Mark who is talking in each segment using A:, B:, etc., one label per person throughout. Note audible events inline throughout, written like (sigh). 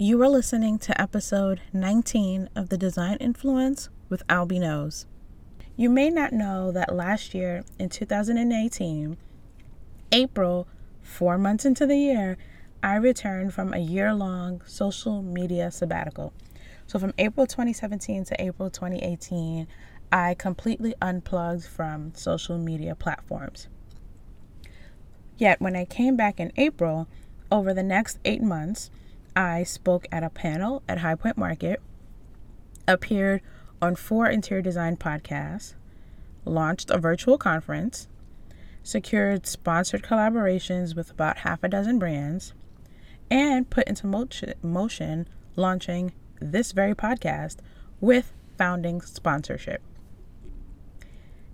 A: You are listening to episode 19 of the Design Influence with Albie Knows. You may not know that last year in 2018, April, four months into the year, I returned from a year long social media sabbatical. So from April 2017 to April 2018, I completely unplugged from social media platforms. Yet when I came back in April, over the next eight months, I spoke at a panel at High Point Market, appeared on four interior design podcasts, launched a virtual conference, secured sponsored collaborations with about half a dozen brands, and put into motion launching this very podcast with founding sponsorship.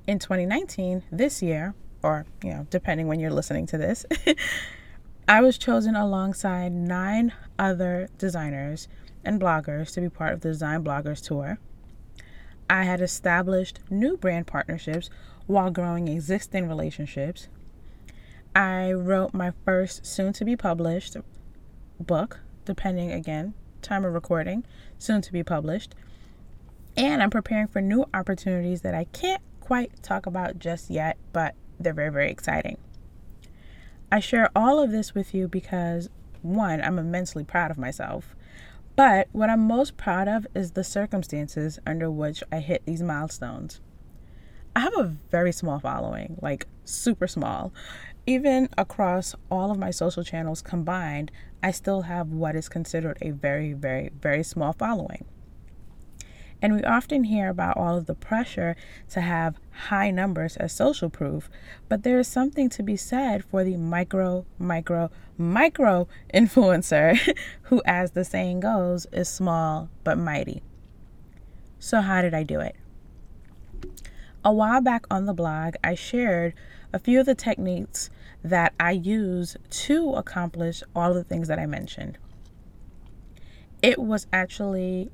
A: In 2019, this year, or you know, depending when you're listening to this, (laughs) I was chosen alongside nine other designers and bloggers to be part of the Design Bloggers Tour. I had established new brand partnerships while growing existing relationships. I wrote my first soon to be published book, depending again, time of recording, soon to be published. And I'm preparing for new opportunities that I can't quite talk about just yet, but they're very, very exciting. I share all of this with you because, one, I'm immensely proud of myself. But what I'm most proud of is the circumstances under which I hit these milestones. I have a very small following, like super small. Even across all of my social channels combined, I still have what is considered a very, very, very small following. And we often hear about all of the pressure to have high numbers as social proof, but there is something to be said for the micro, micro, micro influencer (laughs) who, as the saying goes, is small but mighty. So, how did I do it? A while back on the blog, I shared a few of the techniques that I use to accomplish all the things that I mentioned. It was actually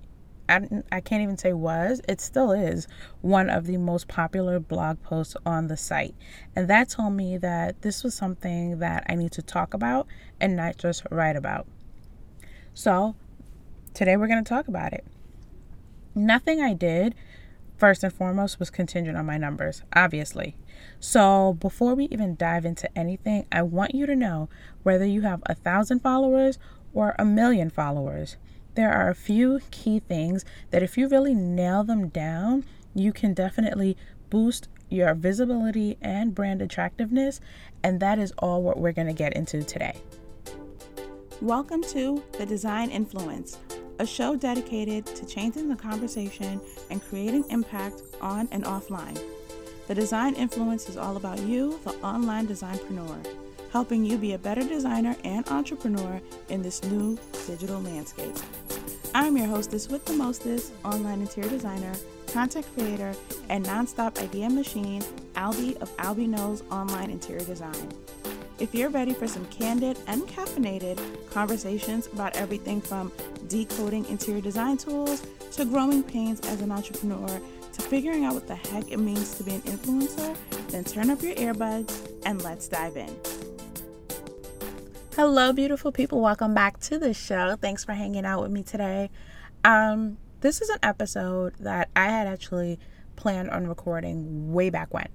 A: I, I can't even say was, it still is one of the most popular blog posts on the site. And that told me that this was something that I need to talk about and not just write about. So today we're going to talk about it. Nothing I did, first and foremost, was contingent on my numbers, obviously. So before we even dive into anything, I want you to know whether you have a thousand followers or a million followers there are a few key things that if you really nail them down, you can definitely boost your visibility and brand attractiveness. And that is all what we're going to get into today. Welcome to The Design Influence, a show dedicated to changing the conversation and creating impact on and offline. The Design Influence is all about you, the online designpreneur, helping you be a better designer and entrepreneur in this new digital landscape. I'm your hostess with the mostest, online interior designer, content creator, and nonstop idea machine, Albie of Albie Knows Online Interior Design. If you're ready for some candid and caffeinated conversations about everything from decoding interior design tools to growing pains as an entrepreneur to figuring out what the heck it means to be an influencer, then turn up your earbuds and let's dive in. Hello, beautiful people. Welcome back to the show. Thanks for hanging out with me today. Um, this is an episode that I had actually planned on recording way back when.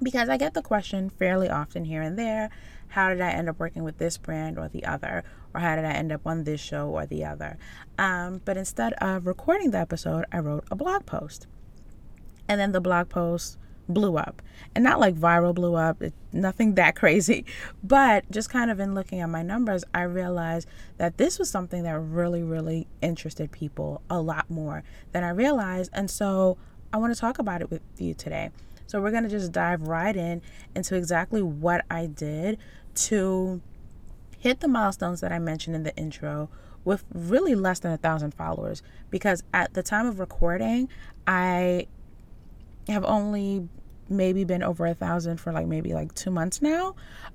A: Because I get the question fairly often here and there how did I end up working with this brand or the other? Or how did I end up on this show or the other? Um, but instead of recording the episode, I wrote a blog post. And then the blog post blew up. And not like viral blew up, it, nothing that (laughs) crazy. But just kind of in looking at my numbers, I realized that this was something that really, really interested people a lot more than I realized. And so I want to talk about it with you today. So we're going to just dive right in into exactly what I did to hit the milestones that I mentioned in the intro with really less than a thousand followers because at the time of recording, I have only maybe been over a thousand for like maybe like two months now.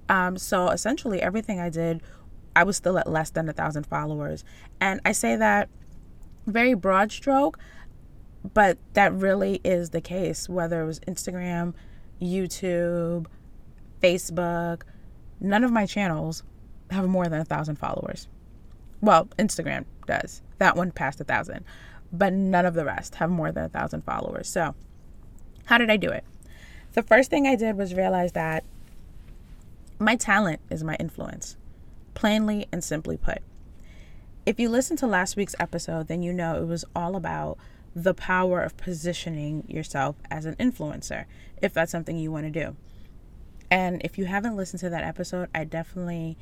A: Um, so essentially, everything I did, I was still at less than a thousand followers. And I say that very broad stroke, but that really is the case, whether it was Instagram, YouTube, Facebook, none of my channels have more than a thousand followers. Well, Instagram does. That one passed a thousand, but none of the rest have more than a thousand followers. So, how did I do it? The first thing I did was realize that my talent is my influence, plainly and simply put. If you listen to last week's episode, then you know it was all about the power of positioning yourself as an influencer, if that's something you want to do. And if you haven't listened to that episode, I definitely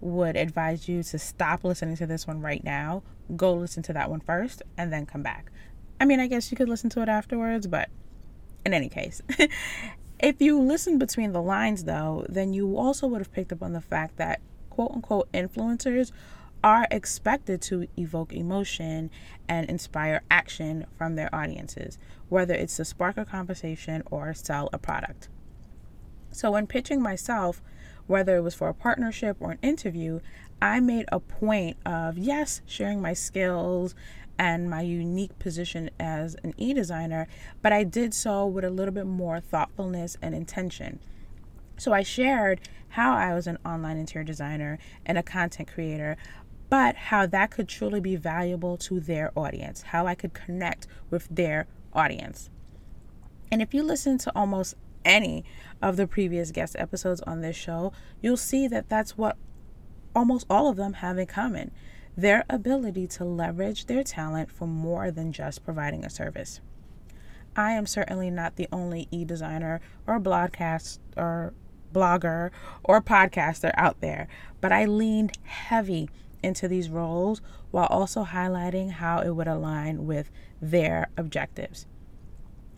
A: would advise you to stop listening to this one right now. Go listen to that one first and then come back. I mean, I guess you could listen to it afterwards, but in any case, (laughs) if you listen between the lines, though, then you also would have picked up on the fact that quote unquote influencers are expected to evoke emotion and inspire action from their audiences, whether it's to spark a conversation or sell a product. So, when pitching myself, whether it was for a partnership or an interview, I made a point of, yes, sharing my skills and my unique position as an e designer, but I did so with a little bit more thoughtfulness and intention. So I shared how I was an online interior designer and a content creator, but how that could truly be valuable to their audience, how I could connect with their audience. And if you listen to almost any of the previous guest episodes on this show, you'll see that that's what almost all of them have in common their ability to leverage their talent for more than just providing a service. I am certainly not the only e designer or broadcast or blogger or podcaster out there, but I leaned heavy into these roles while also highlighting how it would align with their objectives.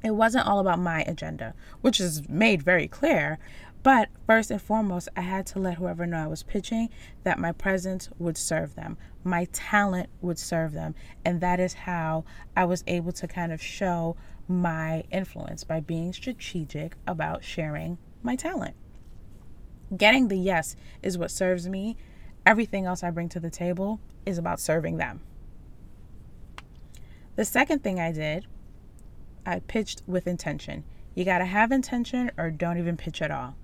A: It wasn't all about my agenda, which is made very clear, but first and foremost, I had to let whoever know I was pitching that my presence would serve them, my talent would serve them. And that is how I was able to kind of show my influence by being strategic about sharing my talent. Getting the yes is what serves me Everything else I bring to the table is about serving them. The second thing I did, I pitched with intention. You got to have intention or don't even pitch at all.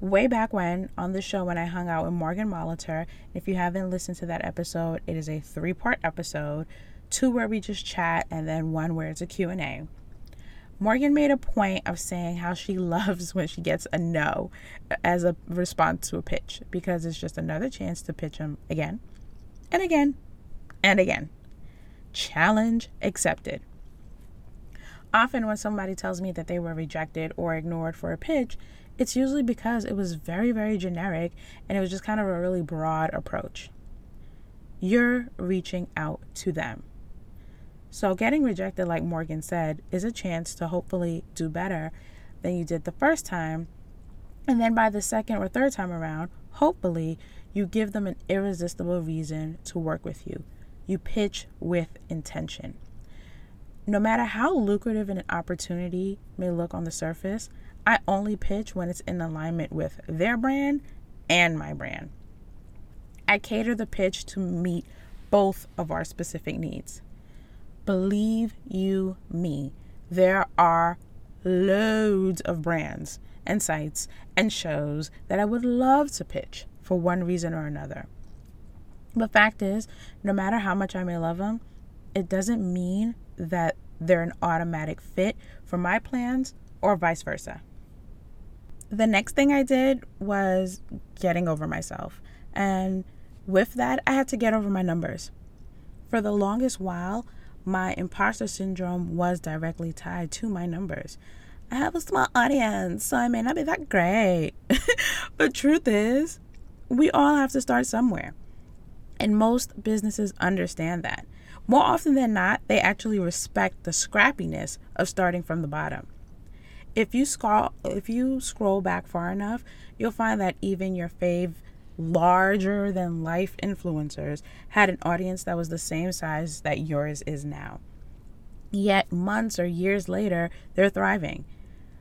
A: Way back when on the show when I hung out with Morgan Molitor, if you haven't listened to that episode, it is a three-part episode, two where we just chat and then one where it's a Q&A. Morgan made a point of saying how she (laughs) loves when she gets a no as a response to a pitch because it's just another chance to pitch them again and again and again. Challenge accepted. Often, when somebody tells me that they were rejected or ignored for a pitch, it's usually because it was very, very generic and it was just kind of a really broad approach. You're reaching out to them. So, getting rejected, like Morgan said, is a chance to hopefully do better than you did the first time. And then by the second or third time around, hopefully you give them an irresistible reason to work with you. You pitch with intention. No matter how lucrative an opportunity may look on the surface, I only pitch when it's in alignment with their brand and my brand. I cater the pitch to meet both of our specific needs. Believe you me, there are loads of brands and sites and shows that I would love to pitch for one reason or another. But fact is, no matter how much I may love them, it doesn't mean that they're an automatic fit for my plans or vice versa. The next thing I did was getting over myself. And with that, I had to get over my numbers. For the longest while, my imposter syndrome was directly tied to my numbers. I have a small audience, so I may not be that great. (laughs) but truth is, we all have to start somewhere. And most businesses understand that. More often than not, they actually respect the scrappiness of starting from the bottom. If you scroll if you scroll back far enough, you'll find that even your fave larger than life influencers had an audience that was the same size that yours is now. Yet, months or years later, they're thriving.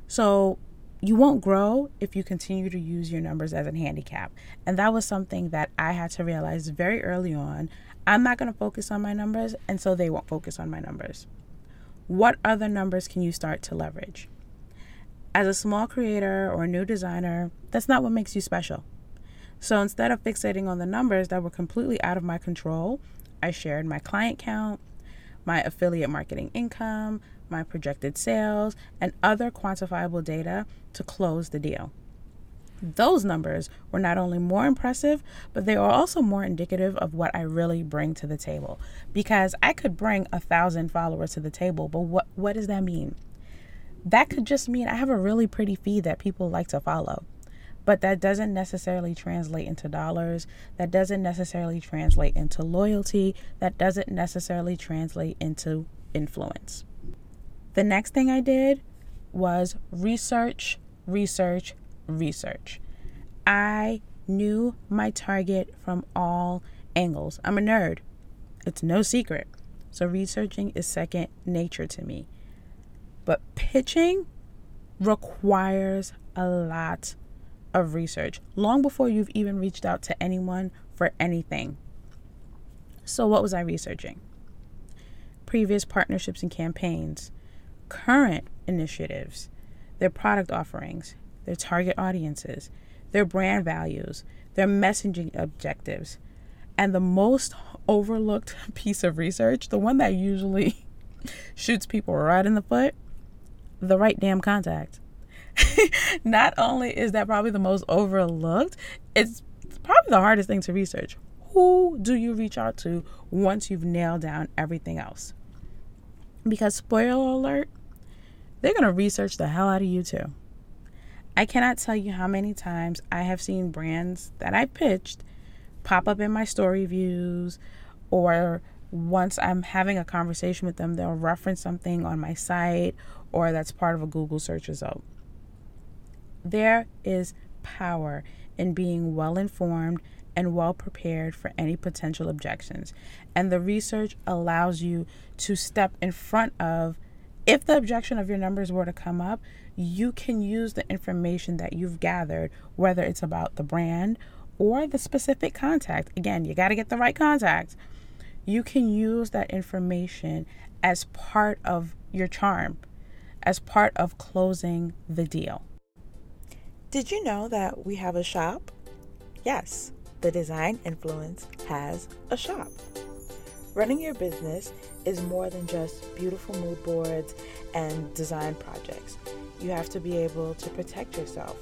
A: So, you won't grow if you continue to use your numbers as a handicap. And that was something that I had to realize very early on. I'm not going to focus on my numbers, and so they won't focus on my numbers. What other numbers can you start to leverage? As a small creator or new designer, that's not what makes you special. So instead of fixating on the numbers that were completely out of my control, I shared my client count, my affiliate marketing income, my projected sales, and other quantifiable data to close the deal. Those numbers were not only more impressive, but they were also more indicative of what I really bring to the table. Because I could bring a thousand followers to the table, but what, what does that mean? That could just mean I have a really pretty feed that people like to follow. But that doesn't necessarily translate into dollars. That doesn't necessarily translate into loyalty. That doesn't necessarily translate into influence. The next thing I did was research, research, research. I knew my target from all angles. I'm a nerd, it's no secret. So, researching is second nature to me. But pitching requires a lot of research long before you've even reached out to anyone for anything. So, what was I researching? Previous partnerships and campaigns, current initiatives, their product offerings, their target audiences, their brand values, their messaging objectives. And the most overlooked (laughs) piece of research, the one that usually (laughs) shoots people right in the foot, the right damn contact. (laughs) Not only is that probably the most overlooked, it's probably the hardest thing to research. Who do you reach out to once you've nailed down everything else? Because, spoiler alert, they're going to research the hell out of you too. I cannot tell you how many times I have seen brands that I pitched pop up in my story views, or once I'm having a conversation with them, they'll reference something on my site or that's part of a Google search result. There is power in being well informed and well prepared for any potential objections. And the research allows you to step in front of, if the objection of your numbers were to come up, you can use the information that you've gathered, whether it's about the brand or the specific contact. Again, you got to get the right contact. You can use that information as part of your charm, as part of closing the deal. Did you know that we have a shop? Yes, the Design Influence has a shop. Running your business is more than just beautiful mood boards and design projects. You have to be able to protect yourself,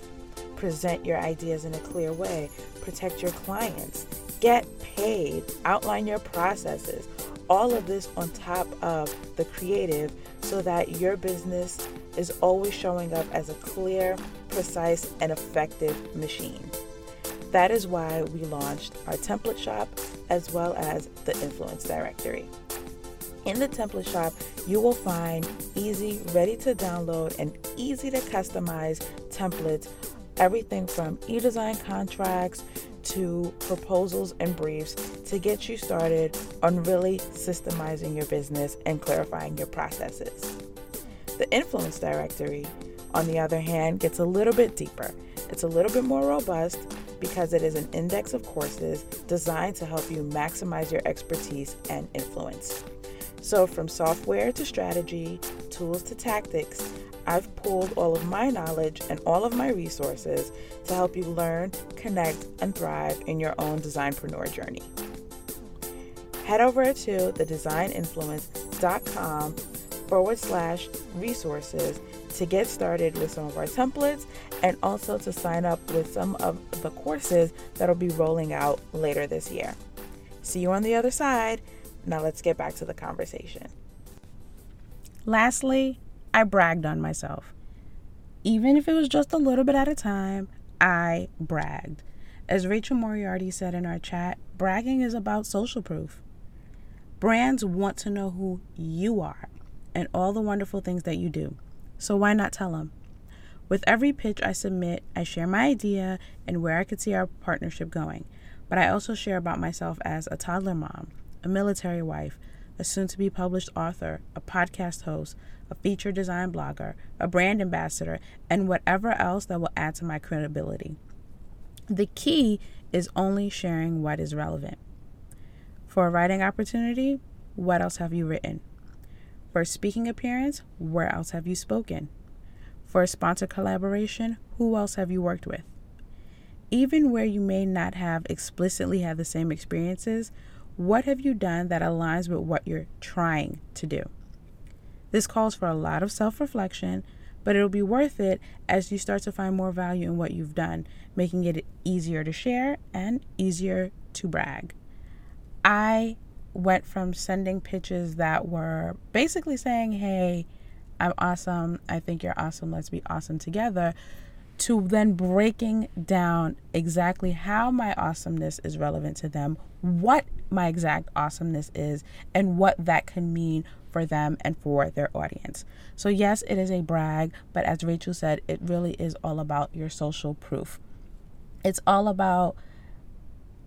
A: present your ideas in a clear way, protect your clients, get paid, outline your processes. All of this on top of the creative so that your business is always showing up as a clear, precise, and effective machine. That is why we launched our template shop as well as the influence directory. In the template shop, you will find easy, ready to download, and easy to customize templates, everything from e design contracts to proposals and briefs to get you started on really systemizing your business and clarifying your processes. The influence directory, on the other hand, gets a little bit deeper. It's a little bit more robust because it is an index of courses designed to help you maximize your expertise and influence. So, from software to strategy, tools to tactics, I've pulled all of my knowledge and all of my resources to help you learn, connect, and thrive in your own designpreneur journey. Head over to thedesigninfluence.com forward slash resources to get started with some of our templates and also to sign up with some of the courses that'll be rolling out later this year. See you on the other side. Now let's get back to the conversation. Lastly, I bragged on myself. Even if it was just a little bit at a time, I bragged. As Rachel Moriarty said in our chat, bragging is about social proof. Brands want to know who you are and all the wonderful things that you do. So why not tell them? With every pitch I submit, I share my idea and where I could see our partnership going. But I also share about myself as a toddler mom, a military wife, a soon to be published author, a podcast host, a feature design blogger, a brand ambassador, and whatever else that will add to my credibility. The key is only sharing what is relevant. For a writing opportunity, what else have you written? For a speaking appearance, where else have you spoken? For a sponsor collaboration, who else have you worked with? even where you may not have explicitly had the same experiences, what have you done that aligns with what you're trying to do? This calls for a lot of self reflection, but it'll be worth it as you start to find more value in what you've done, making it easier to share and easier to brag. I went from sending pitches that were basically saying, Hey, I'm awesome. I think you're awesome. Let's be awesome together. To then breaking down exactly how my awesomeness is relevant to them, what my exact awesomeness is, and what that can mean for them and for their audience. So, yes, it is a brag, but as Rachel said, it really is all about your social proof. It's all about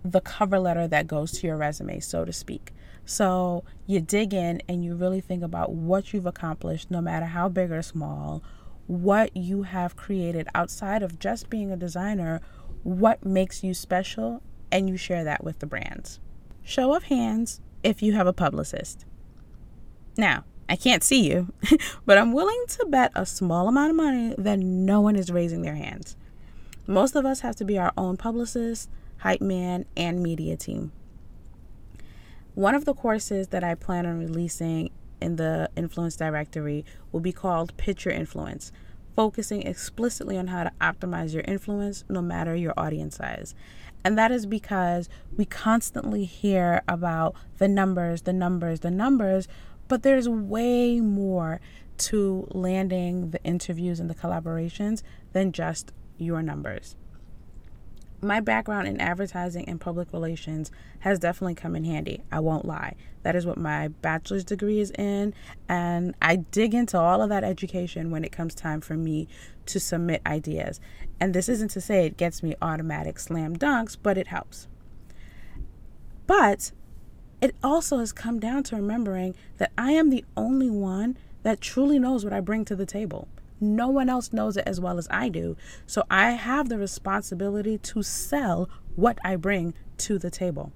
A: the cover letter that goes to your resume, so to speak. So you dig in and you really think about what you've accomplished, no matter how big or small, what you have created outside of just being a designer, what makes you special, and you share that with the brands. Show of hands if you have a publicist. Now, I can't see you, (laughs) but I'm willing to bet a small amount of money that no one is raising their hands. Most of us have to be our own publicist, hype man, and media team. One of the courses that I plan on releasing in the Influence Directory will be called Your Influence, focusing explicitly on how to optimize your influence no matter your audience size. And that is because we constantly hear about the numbers, the numbers, the numbers, but there's way more to landing the interviews and the collaborations than just your numbers my background in advertising and public relations has definitely come in handy. I won't lie. That is what my bachelor's degree is in. And I dig into all of that education when it comes time for me to submit ideas. And this isn't to say it gets me automatic slam dunks, but it helps. But it also has come down to remembering that I am the only one that truly knows what I bring to the table. No one else knows it as well as I do. So I have the responsibility to sell what I bring to the table.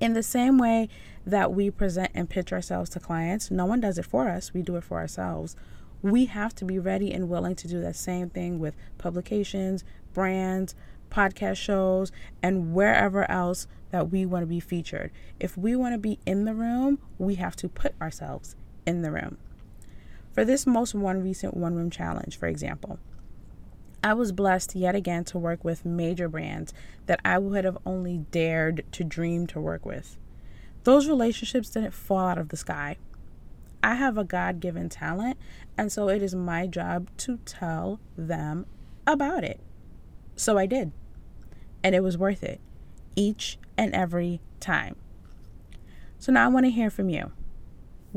A: In the same way that we present and pitch ourselves to clients, no one does it for us, we do it for ourselves. We have to be ready and willing to do that same thing with publications, brands, podcast shows, and wherever else that we want to be featured. If we want to be in the room, we have to put ourselves in the room. For this most one recent one room challenge, for example, I was blessed yet again to work with major brands that I would have only dared to dream to work with. Those relationships didn't fall out of the sky. I have a God given talent, and so it is my job to tell them about it. So I did, and it was worth it each and every time. So now I want to hear from you.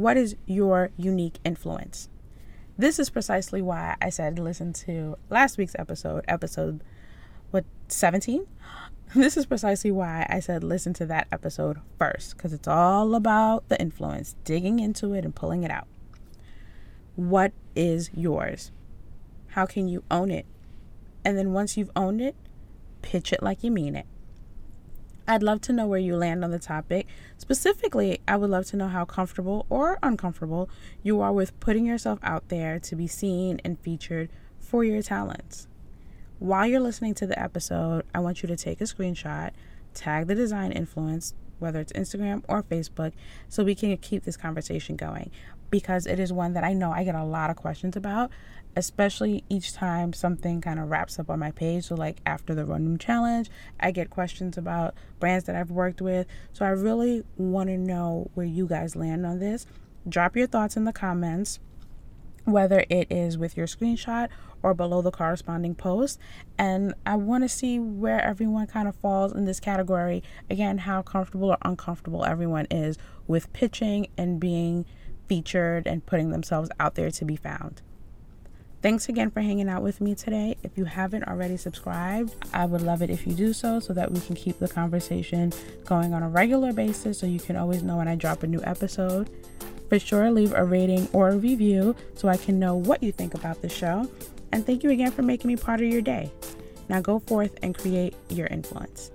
A: What is your unique influence? This is precisely why I said listen to last week's episode, episode what 17? (laughs) This is precisely why I said listen to that episode first because it's all about the influence, digging into it and pulling it out. What is yours? How can you own it? And then once you've owned it, pitch it like you mean it. I'd love to know where you land on the topic. Specifically, I would love to know how comfortable or uncomfortable you are with putting yourself out there to be seen and featured for your talents. While you're listening to the episode, I want you to take a screenshot, tag the design influence, whether it's Instagram or Facebook, so we can keep this conversation going because it is one that I know I get a lot of questions about especially each time something kind of wraps up on my page. So, like after the Run Challenge, I get questions about brands that I've worked with. So, I really want to know where you guys land on this. Drop your thoughts in the comments, whether it is with your screenshot or below the corresponding post. And I want to see where everyone kind of falls in this category. Again, how comfortable or uncomfortable everyone is with pitching and being featured and putting themselves out there to be found. Thanks again for hanging out with me today. If you haven't already subscribed, I would love it if you do so so that we can keep the conversation going on a regular basis so you can always know when I drop a new episode. For sure, leave a rating or a review so I can know what you think about the show. And thank you again for making me part of your day. Now go forth and create your influence.